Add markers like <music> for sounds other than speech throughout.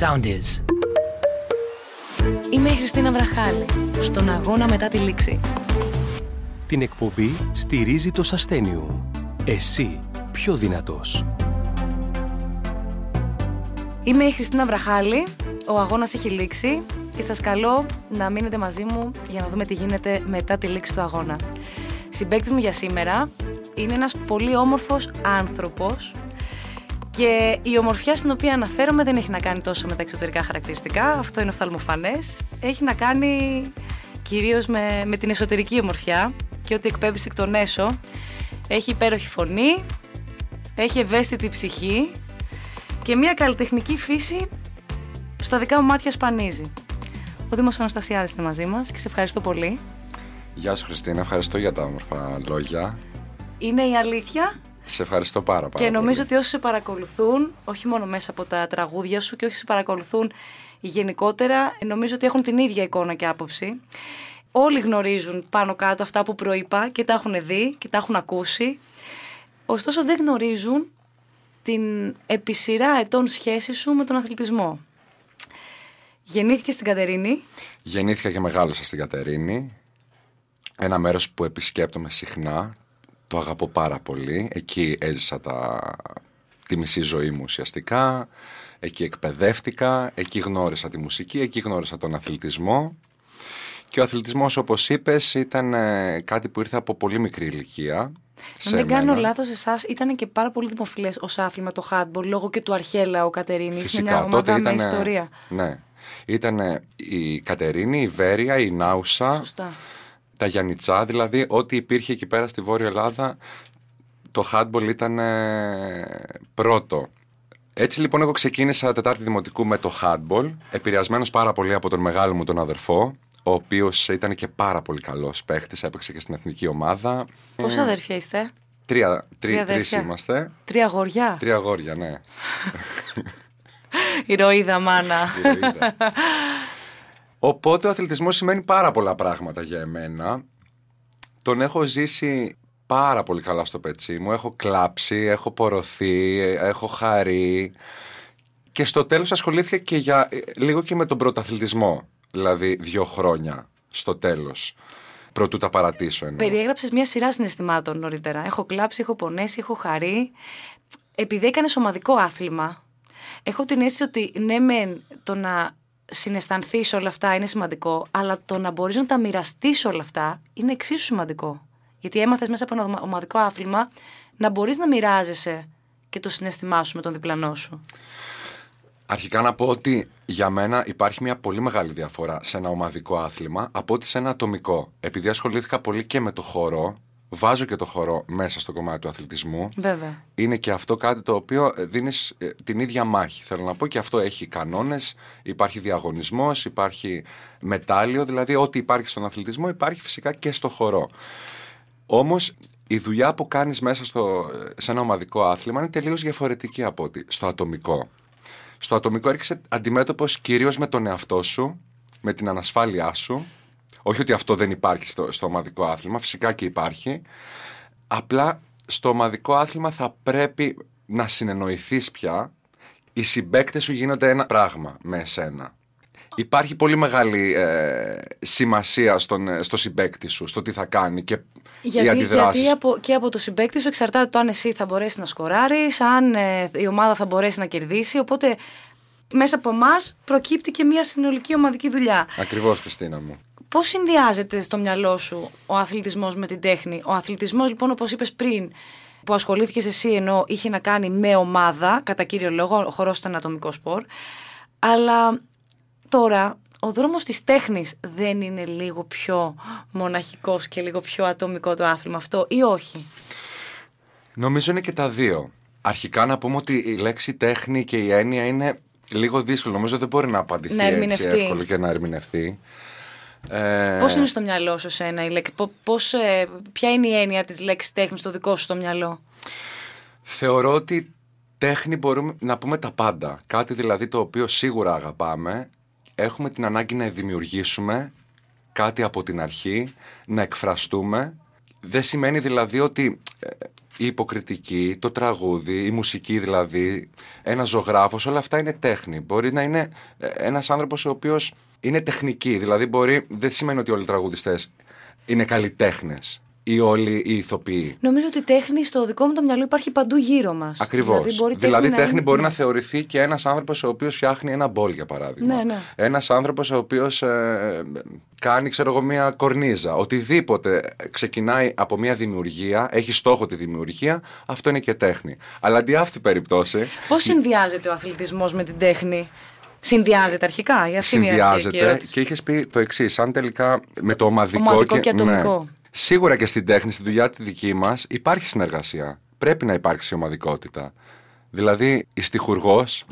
sound is. Είμαι η Χριστίνα Βραχάλη, στον αγώνα μετά τη λήξη. Την εκπομπή στηρίζει το Σασθένιου. Εσύ πιο δυνατός. Είμαι η Χριστίνα Βραχάλη, ο αγώνας έχει λήξει και σας καλώ να μείνετε μαζί μου για να δούμε τι γίνεται μετά τη λήξη του αγώνα. Συμπέκτης μου για σήμερα είναι ένας πολύ όμορφος άνθρωπος και η ομορφιά στην οποία αναφέρομαι δεν έχει να κάνει τόσο με τα εξωτερικά χαρακτηριστικά, αυτό είναι οφθαλμοφανές. Έχει να κάνει κυρίως με, με την εσωτερική ομορφιά και ότι εκπέμπεις εκ των έσω. Έχει υπέροχη φωνή, έχει ευαίσθητη ψυχή και μια καλλιτεχνική φύση στα δικά μου μάτια σπανίζει. Ο Δήμος Αναστασιάδης είναι μαζί μας και σε ευχαριστώ πολύ. Γεια σου Χριστίνα, ευχαριστώ για τα όμορφα λόγια. Είναι η αλήθεια Σε ευχαριστώ πάρα πάρα και νομίζω πολύ. ότι όσοι σε παρακολουθούν, όχι μόνο μέσα από τα τραγούδια σου και όσοι σε παρακολουθούν γενικότερα, νομίζω ότι έχουν την ίδια εικόνα και άποψη. Όλοι γνωρίζουν πάνω κάτω αυτά που προείπα και τα έχουν δει και τα έχουν ακούσει. Ωστόσο δεν γνωρίζουν την επί σειρά ετών σχέση σου με τον αθλητισμό. Γεννήθηκε στην Κατερίνη. Γεννήθηκα και μεγάλωσα στην Κατερίνη. Ένα μέρος που επισκέπτομαι συχνά. Το αγαπώ πάρα πολύ. Εκεί έζησα τα... τη μισή ζωή μου ουσιαστικά. Εκεί εκπαιδεύτηκα. Εκεί γνώρισα τη μουσική. Εκεί γνώρισα τον αθλητισμό. Και ο αθλητισμός όπως είπες ήταν ε, κάτι που ήρθε από πολύ μικρή ηλικία. Αν σε δεν κάνω μένα. λάθος, εσάς ήταν και πάρα πολύ δημοφιλές ως άθλημα το handball λόγω και του Αρχέλα ο Κατερίνης. Είναι Φυσικά, μια ομάδα τότε ήταν. με ιστορία. Ναι. Ήταν η Κατερίνη, η Βέρεια, η Νάουσα, Σωστά. Τα Γιαννιτσά, δηλαδή ό,τι υπήρχε εκεί πέρα στη Βόρεια Ελλάδα, το handball ήταν ε, πρώτο. Έτσι λοιπόν εγώ ξεκίνησα Τετάρτη Δημοτικού με το handball, επηρεασμένος πάρα πολύ από τον μεγάλο μου τον αδερφό, ο οποίος ήταν και πάρα πολύ καλός παίχτης, έπαιξε και στην εθνική ομάδα. Πόσα αδέρφια είστε, Τρία, τρι, Τρία τρεις αδέρφια. είμαστε. Τρία αγόρια; Τρία αγόρια, ναι. <laughs> Ηρωίδα μάνα. Ηρωίδα. <laughs> Οπότε ο αθλητισμός σημαίνει πάρα πολλά πράγματα για εμένα. Τον έχω ζήσει πάρα πολύ καλά στο πετσί μου. Έχω κλάψει, έχω πορωθεί, έχω χαρεί. Και στο τέλος ασχολήθηκα και για, ε, λίγο και με τον πρωταθλητισμό. Δηλαδή δύο χρόνια στο τέλος. Προτού τα παρατήσω εννοώ. Περιέγραψες μια σειρά συναισθημάτων νωρίτερα. Έχω κλάψει, έχω πονέσει, έχω χαρεί. Επειδή έκανες ομαδικό άθλημα, έχω την αίσθηση ότι ναι, μεν το να συναισθανθείς όλα αυτά είναι σημαντικό, αλλά το να μπορείς να τα μοιραστείς όλα αυτά είναι εξίσου σημαντικό. Γιατί έμαθες μέσα από ένα ομα- ομαδικό άθλημα να μπορείς να μοιράζεσαι και το συναισθημά σου με τον διπλανό σου. Αρχικά να πω ότι για μένα υπάρχει μια πολύ μεγάλη διαφορά σε ένα ομαδικό άθλημα από ότι σε ένα ατομικό. Επειδή ασχολήθηκα πολύ και με το χορό, βάζω και το χορό μέσα στο κομμάτι του αθλητισμού. Βέβαια. Είναι και αυτό κάτι το οποίο δίνεις την ίδια μάχη. Θέλω να πω και αυτό έχει κανόνες, υπάρχει διαγωνισμός, υπάρχει μετάλλιο. Δηλαδή, ό,τι υπάρχει στον αθλητισμό υπάρχει φυσικά και στο χορό. Όμως η δουλειά που κάνεις μέσα στο, σε ένα ομαδικό άθλημα είναι τελείως διαφορετική από ότι στο ατομικό. Στο ατομικό έρχεσαι αντιμέτωπος κυρίως με τον εαυτό σου, με την ανασφάλειά σου. Όχι ότι αυτό δεν υπάρχει στο, στο ομαδικό άθλημα, φυσικά και υπάρχει. Απλά στο ομαδικό άθλημα θα πρέπει να συνεννοηθείς πια. Οι συμπαίκτες σου γίνονται ένα πράγμα με εσένα. Υπάρχει πολύ μεγάλη ε, σημασία στον, ε, στο συμπέκτη σου, στο τι θα κάνει και οι Γιατί, αντιδράσεις. γιατί από, και από το συμπέκτη σου εξαρτάται το αν εσύ θα μπορέσεις να σκοράρεις, αν ε, η ομάδα θα μπορέσει να κερδίσει. Οπότε μέσα από εμάς προκύπτει και μια συνολική ομαδική δουλειά. Ακριβώς, Χριστίνα μου. Πώς συνδυάζεται στο μυαλό σου ο αθλητισμός με την τέχνη; Ο αθλητισμός λοιπόν όπως είπες πριν που ασχολήθηκες εσύ ενώ είχε να κάνει με ομάδα, κατά κύριο λόγο, ο χορός ήταν ατομικό σπορ. Αλλά τώρα ο δρόμος της τέχνης δεν είναι λίγο πιο μοναχικός και λίγο πιο ατομικό το άθλημα αυτό ή όχι; Νομίζω είναι και τα δύο. Αρχικά να πούμε ότι η λέξη τέχνη και η έννοια είναι λίγο δύσκολο. Νομίζω δεν μπορεί να απαντηθεί Να έτσι ερμηνευτεί. εύκολο και να ερμηνευτεί. Ε, Πώς είναι στο μυαλό σου σένα η λέξη, πο- πώς, ε, ποια είναι η έννοια της λέξης τέχνη στο δικό σου στο μυαλό; Θεωρώ ότι τέχνη μπορούμε να πούμε τα πάντα. Κάτι δηλαδή το οποίο σίγουρα αγαπάμε. Έχουμε την ανάγκη να δημιουργήσουμε κάτι από την αρχή, να εκφραστούμε. Δεν σημαίνει δηλαδή ότι ε, η υποκριτική, το τραγούδι, η μουσική δηλαδή, ένας ζωγράφος, όλα αυτά είναι τέχνη. Μπορεί να είναι ε, ένας άνθρωπος ο οποίος είναι τεχνική. Δηλαδή, μπορεί, δεν σημαίνει ότι όλοι οι τραγουδιστές είναι καλλιτέχνες ή όλοι οι ηθοποιοί. Νομίζω ότι η τέχνη στο δικό μου το μυαλό υπάρχει παντού γύρω μας. Ακριβώς. Δηλαδή, μπορεί δηλαδή τέχνη, τέχνη να... μπορεί ναι. να θεωρηθεί και ένας άνθρωπος ο οποίος φτιάχνει ένα μπολ, για παράδειγμα. Ναι, ναι. Ένας άνθρωπος ο οποίος ε, κάνει, ξέρω εγώ, μια κορνίζα. Οτιδήποτε ξεκινάει από μια δημιουργία, έχει στόχο τη δημιουργία, αυτό είναι και τέχνη. Αλλά αντί αυτή περίπτωση. Πώς συνδυάζεται ο αθλητισμός με την τέχνη; Συνδυάζεται αρχικά, για αυτή είναι η αρχική Συνδυάζεται ερώτηση. και είχες πει το εξής, αν τελικά με το ομαδικό, Ομαδικό και ατομικό. Ναι, σίγουρα και στην τέχνη, στη δουλειά τη δική μας, υπάρχει συνεργασία. Πρέπει να υπάρξει ομαδικότητα. Δηλαδή, η στιχουργός,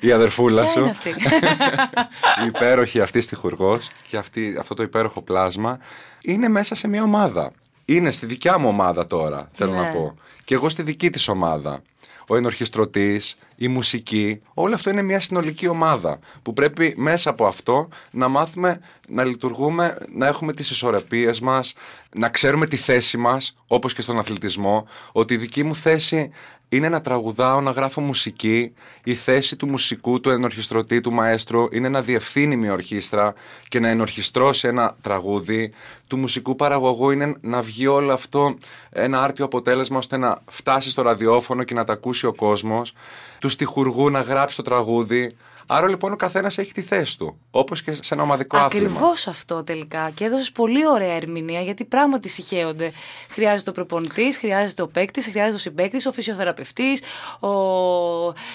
η αδερφούλα Ποια σου, είναι αυτή; <laughs> η υπέροχη αυτή στιχουργός και αυτή, αυτό το υπέροχο πλάσμα είναι μέσα σε μια ομάδα. Είναι στη δικιά μου ομάδα τώρα, θέλω Ναι. να πω. Και εγώ στη δική της ομάδα. Ο ενορχιστρωτής, η μουσική, όλο αυτό είναι μια συνολική ομάδα που πρέπει μέσα από αυτό να μάθουμε να λειτουργούμε, να έχουμε τις ισορροπίες μας, να ξέρουμε τη θέση μας, όπως και στον αθλητισμό, ότι η δική μου θέση είναι να τραγουδάω, να γράφω μουσική. Η θέση του μουσικού, του ενορχιστρωτή, του μαέστρου είναι να διευθύνει μια ορχήστρα και να ενορχιστρώσει ένα τραγούδι. Του μουσικού παραγωγού είναι να βγει όλο αυτό ένα άρτιο αποτέλεσμα ώστε να φτάσει στο ραδιόφωνο και να τα ακούσει ο κόσμος. Του στιχουργού να γράψει το τραγούδι. Άρα λοιπόν ο καθένας έχει τη θέση του, όπως και σε ένα ομαδικό άθλημα. Ακριβώς αυτό τελικά. Και έδωσες πολύ ωραία ερμηνεία γιατί πράγματι συγχέονται. Χρειάζεται ο προπονητής, χρειάζεται ο παίκτης, χρειάζεται ο συμπαίκτης, ο φυσιοθεραπευτής, ο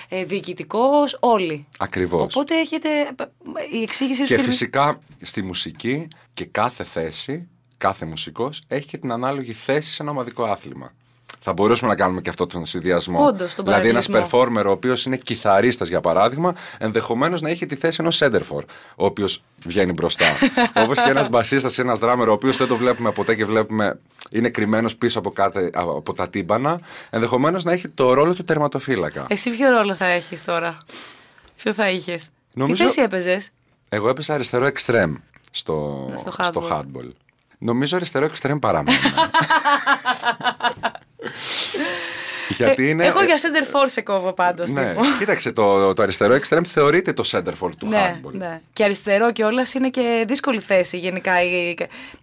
ε, διοικητικός, όλοι. Ακριβώς. Οπότε έχετε. Η εξήγησή σου Και είναι- φυσικά στη μουσική και κάθε θέση, κάθε μουσικός έχει και την ανάλογη θέση σε ένα ομαδικό άθλημα. Θα μπορούσαμε να κάνουμε και αυτό τον συνδυασμό. Όντως, τον δηλαδή, ένας παραλληλισμό. performer ο οποίος είναι κιθαρίστας για παράδειγμα, ενδεχομένως να έχει τη θέση ενός center ο οποίος βγαίνει μπροστά. <laughs> Όπως και ένας μπασίστας ή ένας δράμερ, ο οποίος δεν το βλέπουμε ποτέ και βλέπουμε είναι κρυμμένος πίσω από, κάτε, από τα τύμπανα, ενδεχομένως να έχει το ρόλο του τερματοφύλακα. Εσύ ποιο ρόλο θα έχεις τώρα, Ποιο θα είχες; Νομίζω- Τι θέση έπαιζες; Εγώ έπεσα αριστερό extreme στο, Στο στο handball. handball. Νομίζω αριστερό extreme παραμένω. <laughs> <laughs> Γιατί είναι. Εγώ για center for σε κόβω πάντως. Ναι, <laughs> κοίταξε, το, το αριστερό extreme θεωρείται το center for του Ναι, handball. ναι. Και αριστερό κιόλα είναι και δύσκολη θέση γενικά. Η-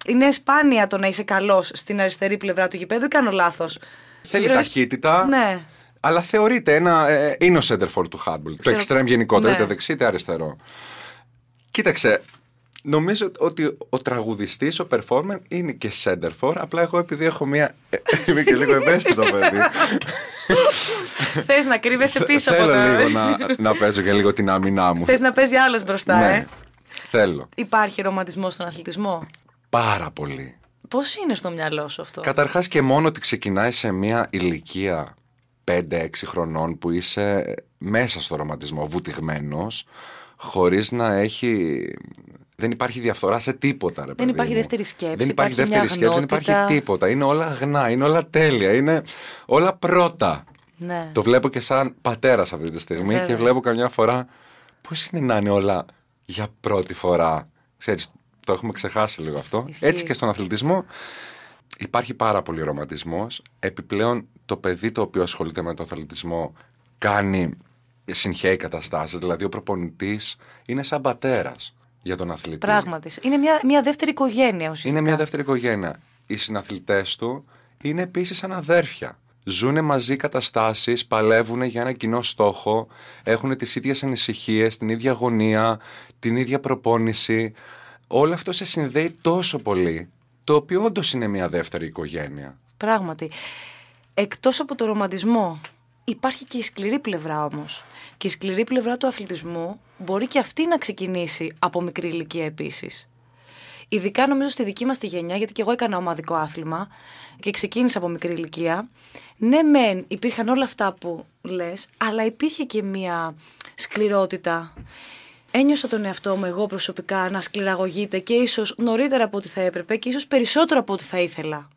Είναι σπάνια το να είσαι καλός στην αριστερή πλευρά του γηπέδου ή κάνω λάθος. Θέλει ταχύτητα. Ναι. Αλλά θεωρείται ένα. ε, είναι ο center for του handball. Ξέρω- Το extreme γενικότερα, Ναι. είτε δεξί είτε αριστερό. Κοίταξε, νομίζω ότι ο τραγουδιστής, ο performer είναι και center for. Απλά εγώ επειδή έχω μία. ε, <laughs> είμαι και λίγο ευαίσθητο παιδί. <laughs> Θες να κρύβεσαι πίσω από Θέλω το. λίγο να, να παίζω και λίγο την άμυνά μου. Θες να παίζει άλλος μπροστά, ναι, ε; θέλω. Υπάρχει ρομαντισμός στον αθλητισμό; Πάρα πολύ. Πώς είναι στο μυαλό σου αυτό; Καταρχάς και μόνο ότι ξεκινάει σε μια ηλικία 5-6 χρονών που είσαι μέσα στο ρομαντισμό, βουτυγμένος, χωρίς να έχει... Δεν υπάρχει διαφθορά σε τίποτα, ρε παιδί υπάρχει μου. δεύτερη σκέψη, Δεν υπάρχει, υπάρχει δεύτερη μια σκέψη, δεν αγνότητα. υπάρχει τίποτα. Είναι όλα αγνά, είναι όλα τέλεια, είναι όλα πρώτα. Ναι. Το βλέπω και σαν πατέρας αυτή τη στιγμή Βέβαια. και βλέπω καμιά φορά πώς είναι να είναι όλα για πρώτη φορά. Ξέρεις, το έχουμε ξεχάσει λίγο αυτό. Ισχύει. Έτσι και στον αθλητισμό υπάρχει πάρα πολύ ρομαντισμός. Επιπλέον το παιδί το οποίο ασχολείται με τον αθλητισμό κάνει συγχαίει καταστάσεις. Δηλαδή ο προπονητής είναι σαν πατέρας για τον αθλητή. Πράγματι. Είναι μια, μια δεύτερη οικογένεια ουσιαστικά. Είναι μια δεύτερη οικογένεια. Οι συναθλητές του είναι επίσης σαν αδέρφια. Ζούνε μαζί καταστάσεις, παλεύουν για ένα κοινό στόχο, έχουν τις ίδιες ανησυχίες, την ίδια αγωνία, την ίδια προπόνηση. Όλο αυτό σε συνδέει τόσο πολύ, το οποίο όντως είναι μια δεύτερη οικογένεια. Πράγματι. Εκτός από το ρομαντισμό, υπάρχει και η σκληρή πλευρά όμως. Και η σκληρή πλευρά του αθλητισμού μπορεί και αυτή να ξεκινήσει από μικρή ηλικία επίσης. Ειδικά νομίζω στη δική μας τη γενιά, γιατί και εγώ έκανα ομαδικό άθλημα και ξεκίνησα από μικρή ηλικία. Ναι μεν υπήρχαν όλα αυτά που λες, αλλά υπήρχε και μία σκληρότητα. Ένιωσα τον εαυτό μου εγώ προσωπικά να σκληραγωγείται και ίσως νωρίτερα από ό,τι θα έπρεπε και ίσως περισσότερο από ό,τι θα ήθελα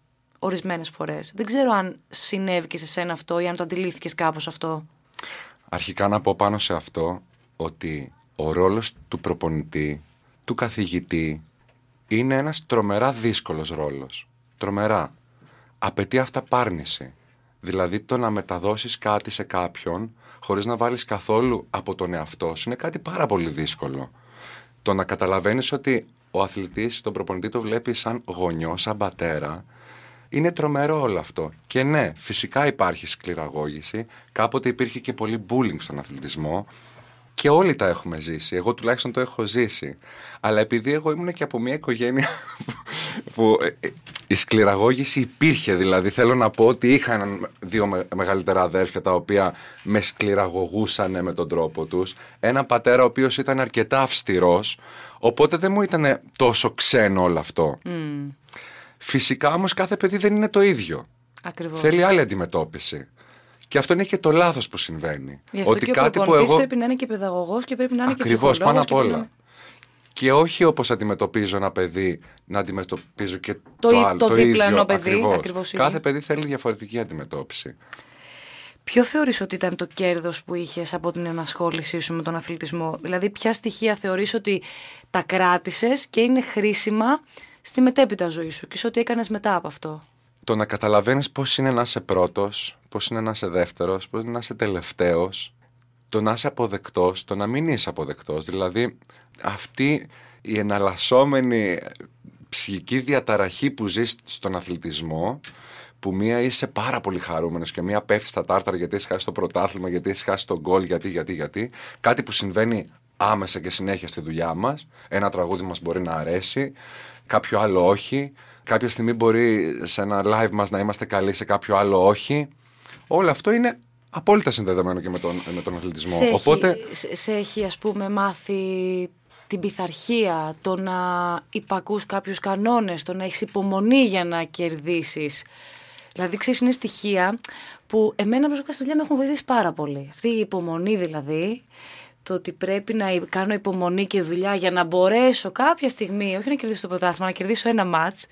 ορισμένες φορές. Δεν ξέρω αν συνέβη και σε σένα αυτό ή αν το αντιλήφθηκες κάπως αυτό. Αρχικά να πω πάνω σε αυτό ότι ο ρόλος του προπονητή, του καθηγητή, είναι ένας τρομερά δύσκολος ρόλος. Τρομερά. απαιτεί αυταπάρνηση. Δηλαδή το να μεταδώσεις κάτι σε κάποιον χωρίς να βάλεις καθόλου από τον εαυτό σου είναι κάτι πάρα πολύ δύσκολο. Το να καταλαβαίνεις ότι ο αθλητής, τον προπονητή το βλέπει σαν γονιό, σαν πατέρα, είναι τρομερό όλο αυτό. Και ναι, φυσικά υπάρχει σκληραγώγηση. Κάποτε υπήρχε και πολύ bullying στον αθλητισμό. Και όλοι τα έχουμε ζήσει. Εγώ τουλάχιστον το έχω ζήσει. Αλλά επειδή εγώ ήμουν και από μια οικογένεια <laughs> που ε, ε, η σκληραγώγηση υπήρχε. Δηλαδή θέλω να πω ότι είχαν δύο μεγαλύτερα αδέρφια τα οποία με σκληραγωγούσαν με τον τρόπο τους. Ένα πατέρα ο οποίος ήταν αρκετά αυστηρός. Οπότε δεν μου ήταν τόσο ξένο όλο αυτό. Φυσικά όμως κάθε παιδί δεν είναι το ίδιο. Ακριβώς. Θέλει άλλη αντιμετώπιση. Και αυτό είναι και το λάθος που συμβαίνει. Γι' αυτό ότι και κάτι ο που εγώ. πρέπει να είναι και παιδαγωγός και πρέπει να είναι Ακριβώς, και ψυχολόγος. πάνω απ' όλα. Και όχι όπως αντιμετωπίζω ένα παιδί, να αντιμετωπίζω και το, το άλλο. Το, το ίδιο. παιδί. Ακριβώς. Ακριβώς Κάθε παιδί θέλει διαφορετική αντιμετώπιση. Ποιο θεωρείς ότι ήταν το κέρδος που είχες από την ενασχόλησή σου με τον αθλητισμό; Δηλαδή ποια στοιχεία θεωρείς ότι τα κράτησες και είναι χρήσιμα στη μετέπειτα ζωή σου και σε ό,τι έκανες μετά από αυτό. Το να καταλαβαίνεις πώς είναι να είσαι πρώτος, πώς είναι να είσαι δεύτερος, πώς είναι να είσαι τελευταίος, το να είσαι αποδεκτός, το να μην είσαι αποδεκτός. Δηλαδή αυτή η εναλλασσόμενη ψυχική διαταραχή που ζεις στον αθλητισμό που μία είσαι πάρα πολύ χαρούμενος και μία πέφτεις στα τάρταρα γιατί έχεις χάσει το πρωτάθλημα, γιατί έχεις χάσει τον γκολ, γιατί, γιατί, γιατί. Κάτι που συμβαίνει άμεσα και συνέχεια στη δουλειά μας. Ένα τραγούδι μας μπορεί να αρέσει, κάποιο άλλο όχι. Κάποια στιγμή μπορεί σε ένα live μας να είμαστε καλοί, σε κάποιο άλλο όχι. Όλο αυτό είναι απόλυτα συνδεδεμένο και με τον, με τον αθλητισμό. Σε, Οπότε... έχει, σε έχει ας πούμε μάθει την πειθαρχία, το να υπακούς κάποιους κανόνες, το να έχεις υπομονή για να κερδίσεις. Δηλαδή, ξέρεις, είναι στοιχεία που εμένα προσωπικά στη δουλειά με έχουν βοηθήσει πάρα πολύ. Αυτή η υπομονή δηλαδή, το ότι πρέπει να κάνω υπομονή και δουλειά για να μπορέσω κάποια στιγμή, όχι να κερδίσω το πρωτάθλημα, να κερδίσω ένα μάτς.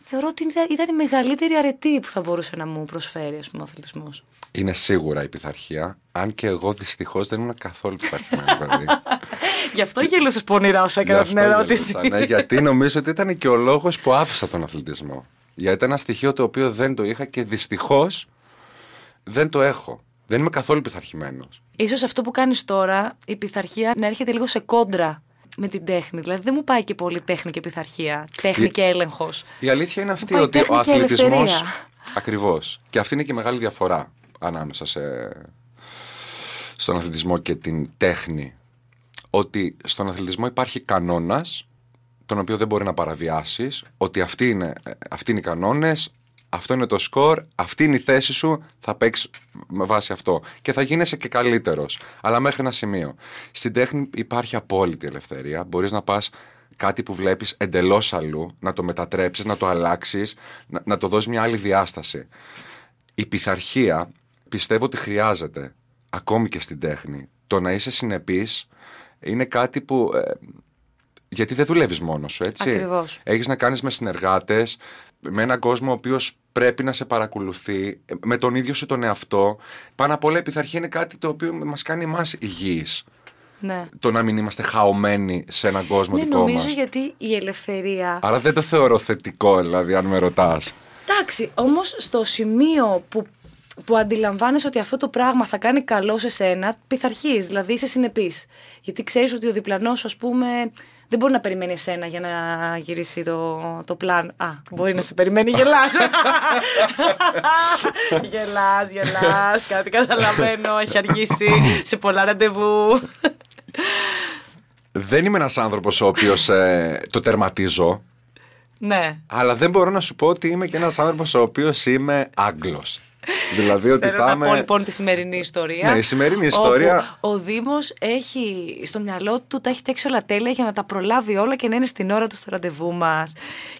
Θεωρώ ότι ήταν η μεγαλύτερη αρετή που θα μπορούσε να μου προσφέρει ας πούμε, ο αθλητισμός. Είναι σίγουρα η πειθαρχία. Αν και εγώ δυστυχώς δεν ήμουν καθόλου πειθαρχημένος παιδί. <laughs> Γι' αυτό γελούσες πονηρά όσο έκανα την ερώτηση. Ναι, γιατί νομίζω ότι ήταν και ο λόγος που άφησα τον αθλητισμό. Γιατί ήταν ένα στοιχείο το οποίο δεν το είχα και δυστυχώς δεν το έχω. Δεν είμαι καθόλου πειθαρχημένος. Ίσως αυτό που κάνεις τώρα, η πειθαρχία να έρχεται λίγο σε κόντρα με την τέχνη. Δηλαδή δεν μου πάει και πολύ τέχνη και πειθαρχία. Τέχνη και έλεγχος. Η αλήθεια είναι αυτή ότι ο αθλητισμό. Ακριβώς. Και αυτή είναι και η μεγάλη διαφορά ανάμεσα σε... στον αθλητισμό και την τέχνη. Ότι στον αθλητισμό υπάρχει κανόνας τον οποίο δεν μπορεί να παραβιάσεις, ότι αυτοί είναι, αυτοί είναι οι κανόνες, αυτό είναι το σκορ, αυτή είναι η θέση σου, θα παίξει με βάση αυτό. Και θα γίνεσαι και καλύτερος, αλλά μέχρι ένα σημείο. Στην τέχνη υπάρχει απόλυτη ελευθερία, μπορείς να πας κάτι που βλέπεις εντελώς αλλού, να το μετατρέψεις, να το αλλάξεις, να, να το δώσεις μια άλλη διάσταση. Η πειθαρχία πιστεύω ότι χρειάζεται, ακόμη και στην τέχνη. Το να είσαι συνεπής είναι κάτι που ε, γιατί δεν δουλεύεις μόνος σου, έτσι. Ακριβώς. Έχεις να κάνεις με συνεργάτες, με έναν κόσμο ο οποίος πρέπει να σε παρακολουθεί, με τον ίδιο σου τον εαυτό. Πάνω απ' όλα, η πειθαρχία είναι κάτι το οποίο μας κάνει εμάς υγιείς. Ναι. Το να μην είμαστε χαωμένοι σε έναν κόσμο ναι, δικό μας. Νομίζω γιατί η ελευθερία. Άρα δεν το θεωρώ θετικό, δηλαδή, αν με ρωτάς. Εντάξει, όμως στο σημείο που που αντιλαμβάνεσαι ότι αυτό το πράγμα θα κάνει καλό σε σένα, πειθαρχείς, δηλαδή είσαι συνεπής. Γιατί ξέρεις ότι ο διπλανός, ας πούμε, δεν μπορεί να περιμένει εσένα για να γυρίσει το, το πλάν. Α, μπορεί να σε περιμένει, γελάς. <laughs> γελάς, γελάς. Κάτι καταλαβαίνω, έχει αργήσει σε πολλά ραντεβού. Δεν είμαι ένας άνθρωπος ο οποίος ε, το τερματίζω. Ναι. Αλλά δεν μπορώ να σου πω ότι είμαι και ένας άνθρωπος ο οποίος είμαι Άγγλος δηλαδή ότι Θέλω να πω λοιπόν τη σημερινή ιστορία. Ναι, η σημερινή ιστορία. ο Δήμος έχει στο μυαλό του τα έχει τέξει όλα τέλεια για να τα προλάβει όλα και να είναι στην ώρα του στο ραντεβού μας.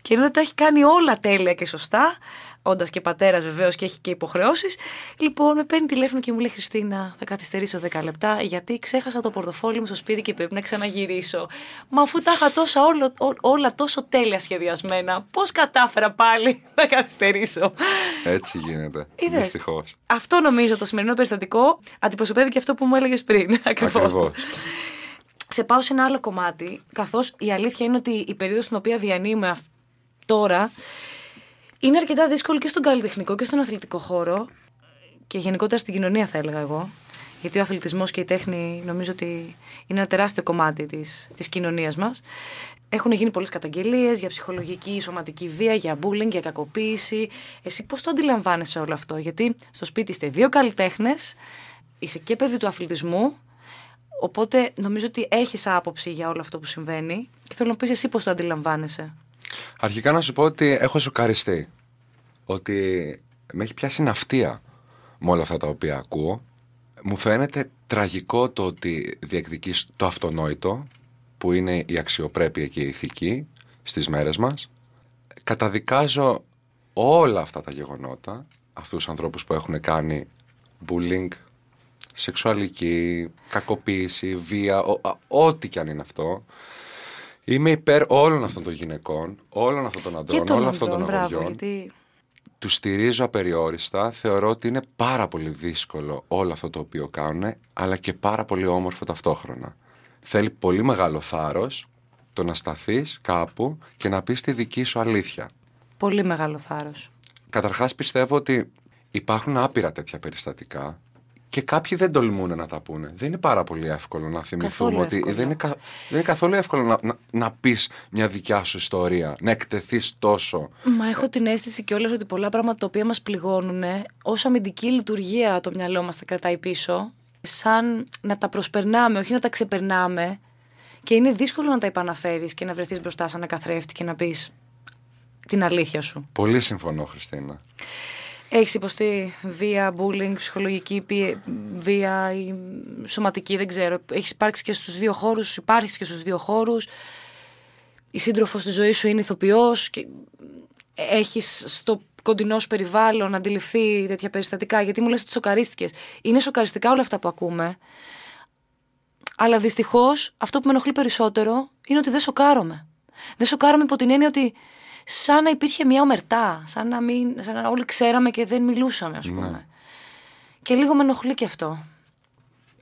Και ενώ τα έχει κάνει όλα τέλεια και σωστά, όντας και πατέρας βεβαίως και έχει και υποχρεώσεις. Λοιπόν, με παίρνει τηλέφωνο και μου λέει Χριστίνα, θα καθυστερήσω 10 λεπτά γιατί ξέχασα το πορτοφόλι μου στο σπίτι και πρέπει να ξαναγυρίσω. Μα αφού τα είχα τόσα όλα, όλα τόσο τέλεια σχεδιασμένα, πώς κατάφερα πάλι να καθυστερήσω; Έτσι γίνεται. Δυστυχώς. Αυτό νομίζω το σημερινό περιστατικό αντιπροσωπεύει και αυτό που μου έλεγες πριν. <laughs> Ακριβώς. Σε πάω σε ένα άλλο κομμάτι, καθώς η αλήθεια είναι ότι η περίοδος στην οποία διανύουμε τώρα Είναι αρκετά δύσκολο και στον καλλιτεχνικό και στον αθλητικό χώρο και γενικότερα στην κοινωνία θα έλεγα εγώ. Γιατί ο αθλητισμός και η τέχνη νομίζω ότι είναι ένα τεράστιο κομμάτι της, της κοινωνίας μας. Έχουν γίνει πολλές καταγγελίες για ψυχολογική, σωματική βία, για bullying, για κακοποίηση. Εσύ πώς το αντιλαμβάνεσαι όλο αυτό, γιατί στο σπίτι είστε δύο καλλιτέχνες, είσαι και παιδί του αθλητισμού, οπότε νομίζω ότι έχεις άποψη για όλο αυτό που συμβαίνει και θέλω να πεις εσύ πώς το αντιλαμβάνεσαι. Αρχικά να σου πω ότι έχω σοκαριστεί. Ότι με έχει πιάσει ναυτία με όλα αυτά τα οποία ακούω. Μου φαίνεται τραγικό το ότι διεκδικείς το αυτονόητο που είναι η αξιοπρέπεια και η ηθική στις μέρες μας. Καταδικάζω όλα αυτά τα γεγονότα, αυτούς τους ανθρώπους που έχουν κάνει bullying, σεξουαλική, κακοποίηση, βία, ό,τι κι αν είναι αυτό. Είμαι υπέρ όλων αυτών των γυναικών, όλων αυτών των αντρών, όλων αυτών των αγοριών. Γιατί... Τους στηρίζω απεριόριστα. Θεωρώ ότι είναι πάρα πολύ δύσκολο όλο αυτό το οποίο κάνουν, αλλά και πάρα πολύ όμορφο ταυτόχρονα. Θέλει πολύ μεγάλο θάρρος το να σταθείς κάπου και να πεις τη δική σου αλήθεια. Πολύ μεγάλο θάρρος. Καταρχάς πιστεύω ότι υπάρχουν άπειρα τέτοια περιστατικά και κάποιοι δεν τολμούν να τα πούνε. Δεν είναι πάρα πολύ εύκολο να θυμηθούμε ότι δεν είναι, δεν είναι καθόλου εύκολο να, να, να πεις μια δικιά σου ιστορία, να εκτεθείς τόσο. Μα έχω την αίσθηση κιόλας ότι πολλά πράγματα τα οποία μας πληγώνουν, ως αμυντική λειτουργία το μυαλό μας τα κρατάει πίσω, σαν να τα προσπερνάμε, όχι να τα ξεπερνάμε. Και είναι δύσκολο να τα επαναφέρεις και να βρεθείς μπροστά σαν ένα καθρέφτη και να πεις την αλήθεια σου. Πολύ συμφωνώ, Χριστίνα. Έχεις υποστεί βία, bullying, ψυχολογική βία ή σωματική, δεν ξέρω. Έχεις υπάρξει και στους δύο χώρους, υπάρχεις και στους δύο χώρους. Η σύντροφος στη ζωή σου είναι ηθοποιός και έχεις στο κοντινό σου περιβάλλον αντιληφθεί τέτοια περιστατικά. Γιατί μου λες ότι σοκαρίστηκες. Είναι σοκαριστικά όλα αυτά που ακούμε. Αλλά δυστυχώς αυτό που με ενοχλεί περισσότερο είναι ότι δεν σοκάρομαι. Δεν σοκάρομαι υπό την έννοια ότι σαν να υπήρχε μια ομερτά, σαν να, μην, σαν να όλοι ξέραμε και δεν μιλούσαμε, ας ναι. πούμε. Και λίγο με ενοχλεί και αυτό.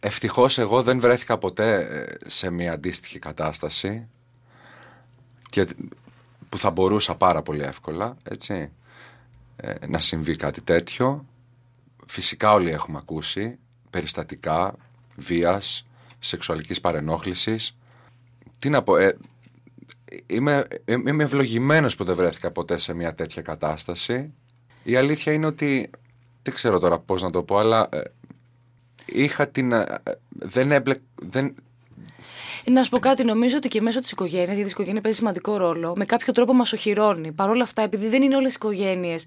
Ευτυχώς εγώ δεν βρέθηκα ποτέ ε, σε μια αντίστοιχη κατάσταση και που θα μπορούσα πάρα πολύ εύκολα, έτσι, ε, να συμβεί κάτι τέτοιο. Φυσικά όλοι έχουμε ακούσει περιστατικά βίας, σεξουαλικής παρενόχλησης. Τι να πω, ε, είμαι, είμαι ευλογημένος που δεν βρέθηκα ποτέ σε μια τέτοια κατάσταση. Η αλήθεια είναι ότι δεν ξέρω τώρα πώς να το πω, αλλά ε, είχα την... Ε, δεν έμπλε... Δεν... Να σου πω κάτι, νομίζω ότι και μέσω της οικογένειας, γιατί η οικογένεια παίζει σημαντικό ρόλο, με κάποιο τρόπο μας οχυρώνει. Παρ' όλα αυτά, επειδή δεν είναι όλες οι οικογένειες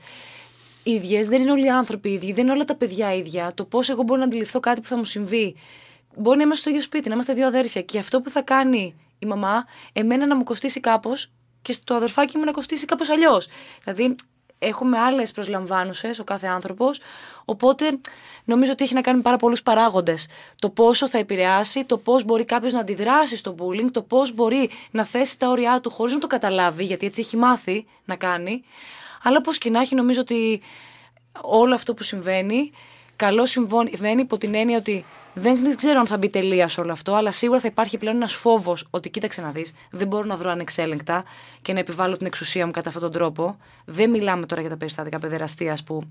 ίδιες, δεν είναι όλοι οι άνθρωποι ίδιοι, δεν είναι όλα τα παιδιά ίδια, το πώς εγώ μπορώ να αντιληφθώ κάτι που θα μου συμβεί. Μπορεί να είμαστε στο ίδιο σπίτι, να είμαστε δύο αδέρφια. Και αυτό που θα κάνει η μαμά, εμένα να μου κοστίσει κάπως και στο αδερφάκι μου να κοστίσει κάπως αλλιώς. Δηλαδή, έχουμε άλλες προσλαμβάνουσες ο κάθε άνθρωπος. Οπότε, νομίζω ότι έχει να κάνει με πάρα πολλούς παράγοντες. Το πόσο θα επηρεάσει, το πώς μπορεί κάποιος να αντιδράσει στο bullying, το πώς μπορεί να θέσει τα όρια του χωρίς να το καταλάβει, γιατί έτσι έχει μάθει να κάνει. Αλλά όπως και να έχει, νομίζω ότι όλο αυτό που συμβαίνει, καλό συμβαίνει υπό την έννοια ότι δεν ξέρω αν θα μπει τελεία σε όλο αυτό, αλλά σίγουρα θα υπάρχει πλέον ένας φόβος ότι κοίταξε να δεις, δεν μπορώ να βρω ανεξέλεγκτα και να επιβάλλω την εξουσία μου κατά αυτόν τον τρόπο. Δεν μιλάμε τώρα για τα περιστατικά παιδεραστίας που,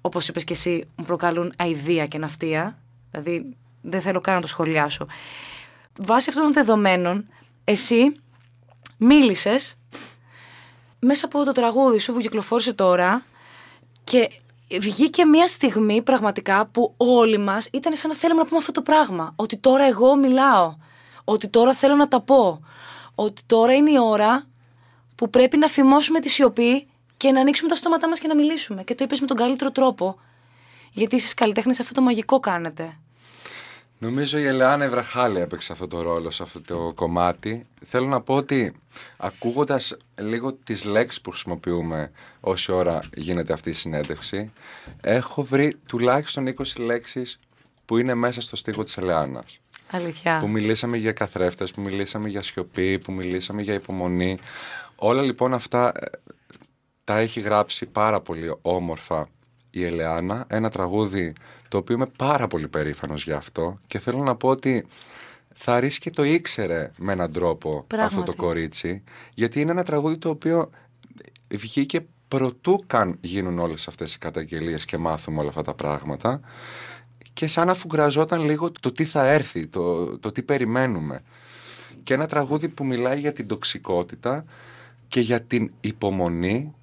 όπως είπες και εσύ, μου προκαλούν αηδία και ναυτία. Δηλαδή, δεν θέλω καν να το σχολιάσω. Βάσει αυτών των δεδομένων, εσύ μίλησες μέσα από το τραγούδι σου που κυκλοφόρησε τώρα και βγήκε μια στιγμή πραγματικά που όλοι μας ήταν σαν να θέλουμε να πούμε αυτό το πράγμα. Ότι τώρα εγώ μιλάω. Ότι τώρα θέλω να τα πω. Ότι τώρα είναι η ώρα που πρέπει να φημώσουμε τη σιωπή και να ανοίξουμε τα στόματά μας και να μιλήσουμε. Και το είπες με τον καλύτερο τρόπο. Γιατί εσείς καλλιτέχνες αυτό το μαγικό κάνετε. Νομίζω η Ελεάνα Ευραχάλη έπαιξε αυτό το ρόλο σε αυτό το κομμάτι. Θέλω να πω ότι ακούγοντας λίγο τις λέξεις που χρησιμοποιούμε όση ώρα γίνεται αυτή η συνέντευξη, έχω βρει τουλάχιστον 20 λέξεις που είναι μέσα στο στίχο της Ελεάνας. Αλήθεια. Που μιλήσαμε για καθρέφτες, που μιλήσαμε για σιωπή, που μιλήσαμε για υπομονή. Όλα λοιπόν αυτά ε, τα έχει γράψει πάρα πολύ όμορφα η Ελεάνα, ένα τραγούδι το οποίο είμαι πάρα πολύ περήφανος για αυτό και θέλω να πω ότι θα αρέσει και το ήξερε με έναν τρόπο αυτό το κορίτσι γιατί είναι ένα τραγούδι το οποίο βγήκε προτού καν γίνουν όλες αυτές οι καταγγελίες και μάθουμε όλα αυτά τα πράγματα και σαν να φουγκραζόταν λίγο το τι θα έρθει, το, το τι περιμένουμε. Και ένα τραγούδι που μιλάει για την τοξικότητα και για την υπομονή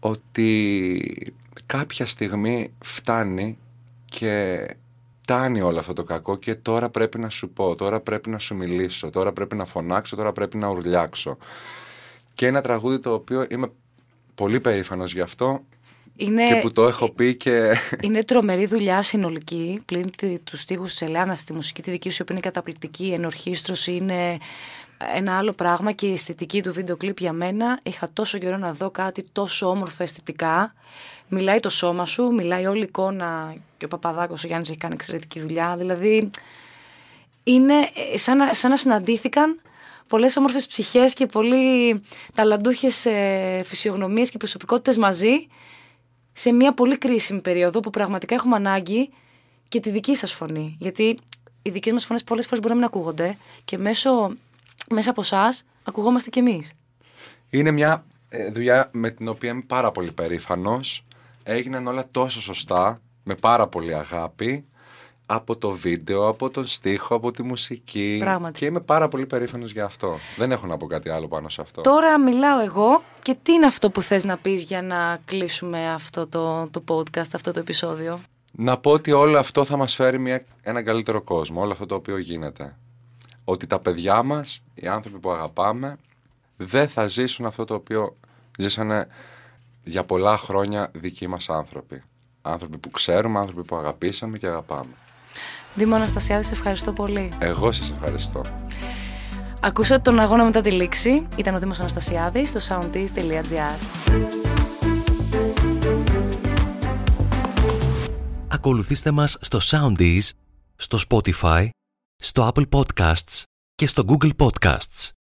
ότι κάποια στιγμή φτάνει και φτάνει όλο αυτό το κακό και τώρα πρέπει να σου πω, τώρα πρέπει να σου μιλήσω, τώρα πρέπει να φωνάξω, τώρα πρέπει να ουρλιάξω. Και ένα τραγούδι το οποίο είμαι πολύ περήφανος γι' αυτό είναι, και που το έχω πει και... <laughs> Είναι τρομερή δουλειά συνολική, πλην τους στίχους της Ελένας, τη μουσική τη δική σου, που είναι καταπληκτική, η ενορχίστρωση είναι ένα άλλο πράγμα και η αισθητική του βίντεο κλιπ για μένα. Είχα τόσο καιρό να δω κάτι τόσο όμορφο αισθητικά. Μιλάει το σώμα σου, μιλάει όλη η εικόνα και ο Παπαδάκος, ο Γιάννης έχει κάνει εξαιρετική δουλειά. Δηλαδή είναι ε, σαν να, σαν να συναντήθηκαν πολλές όμορφες ψυχές και πολύ ταλαντούχες ε, φυσιογνωμίες και προσωπικότητες μαζί σε μια πολύ κρίσιμη περίοδο που πραγματικά έχουμε ανάγκη και τη δική σας φωνή. Γιατί οι δικές μας φωνές πολλές φορές μπορεί να μην ακούγονται και μέσω, μέσα από εσάς ακουγόμαστε κι εμείς. Είναι μια ε, δουλειά με την οποία είμαι πάρα πολύ περήφανος. Έγιναν όλα τόσο σωστά, με πάρα πολύ αγάπη από το βίντεο, από τον στίχο, από τη μουσική. Πράγματι. Και είμαι πάρα πολύ περήφανος για αυτό. Δεν έχω να πω κάτι άλλο πάνω σε αυτό. Τώρα μιλάω εγώ και τι είναι αυτό που θες να πεις για να κλείσουμε αυτό το, το podcast, αυτό το επεισόδιο; Να πω ότι όλο αυτό θα μας φέρει μια, έναν καλύτερο κόσμο, όλο αυτό το οποίο γίνεται. Ότι τα παιδιά μας, οι άνθρωποι που αγαπάμε, δεν θα ζήσουν αυτό το οποίο ζήσανε για πολλά χρόνια δικοί μας άνθρωποι. Άνθρωποι που ξέρουμε, άνθρωποι που αγαπήσαμε και αγαπάμε. Δήμο Αναστασιάδη, σε ευχαριστώ πολύ. Εγώ σας ευχαριστώ. Ακούσατε τον αγώνα μετά τη λήξη. Ήταν ο Δήμος Αναστασιάδης στο soundis.gr Ακολουθήστε μας στο Soundees, στο Spotify, στο Apple Podcasts και στο Google Podcasts.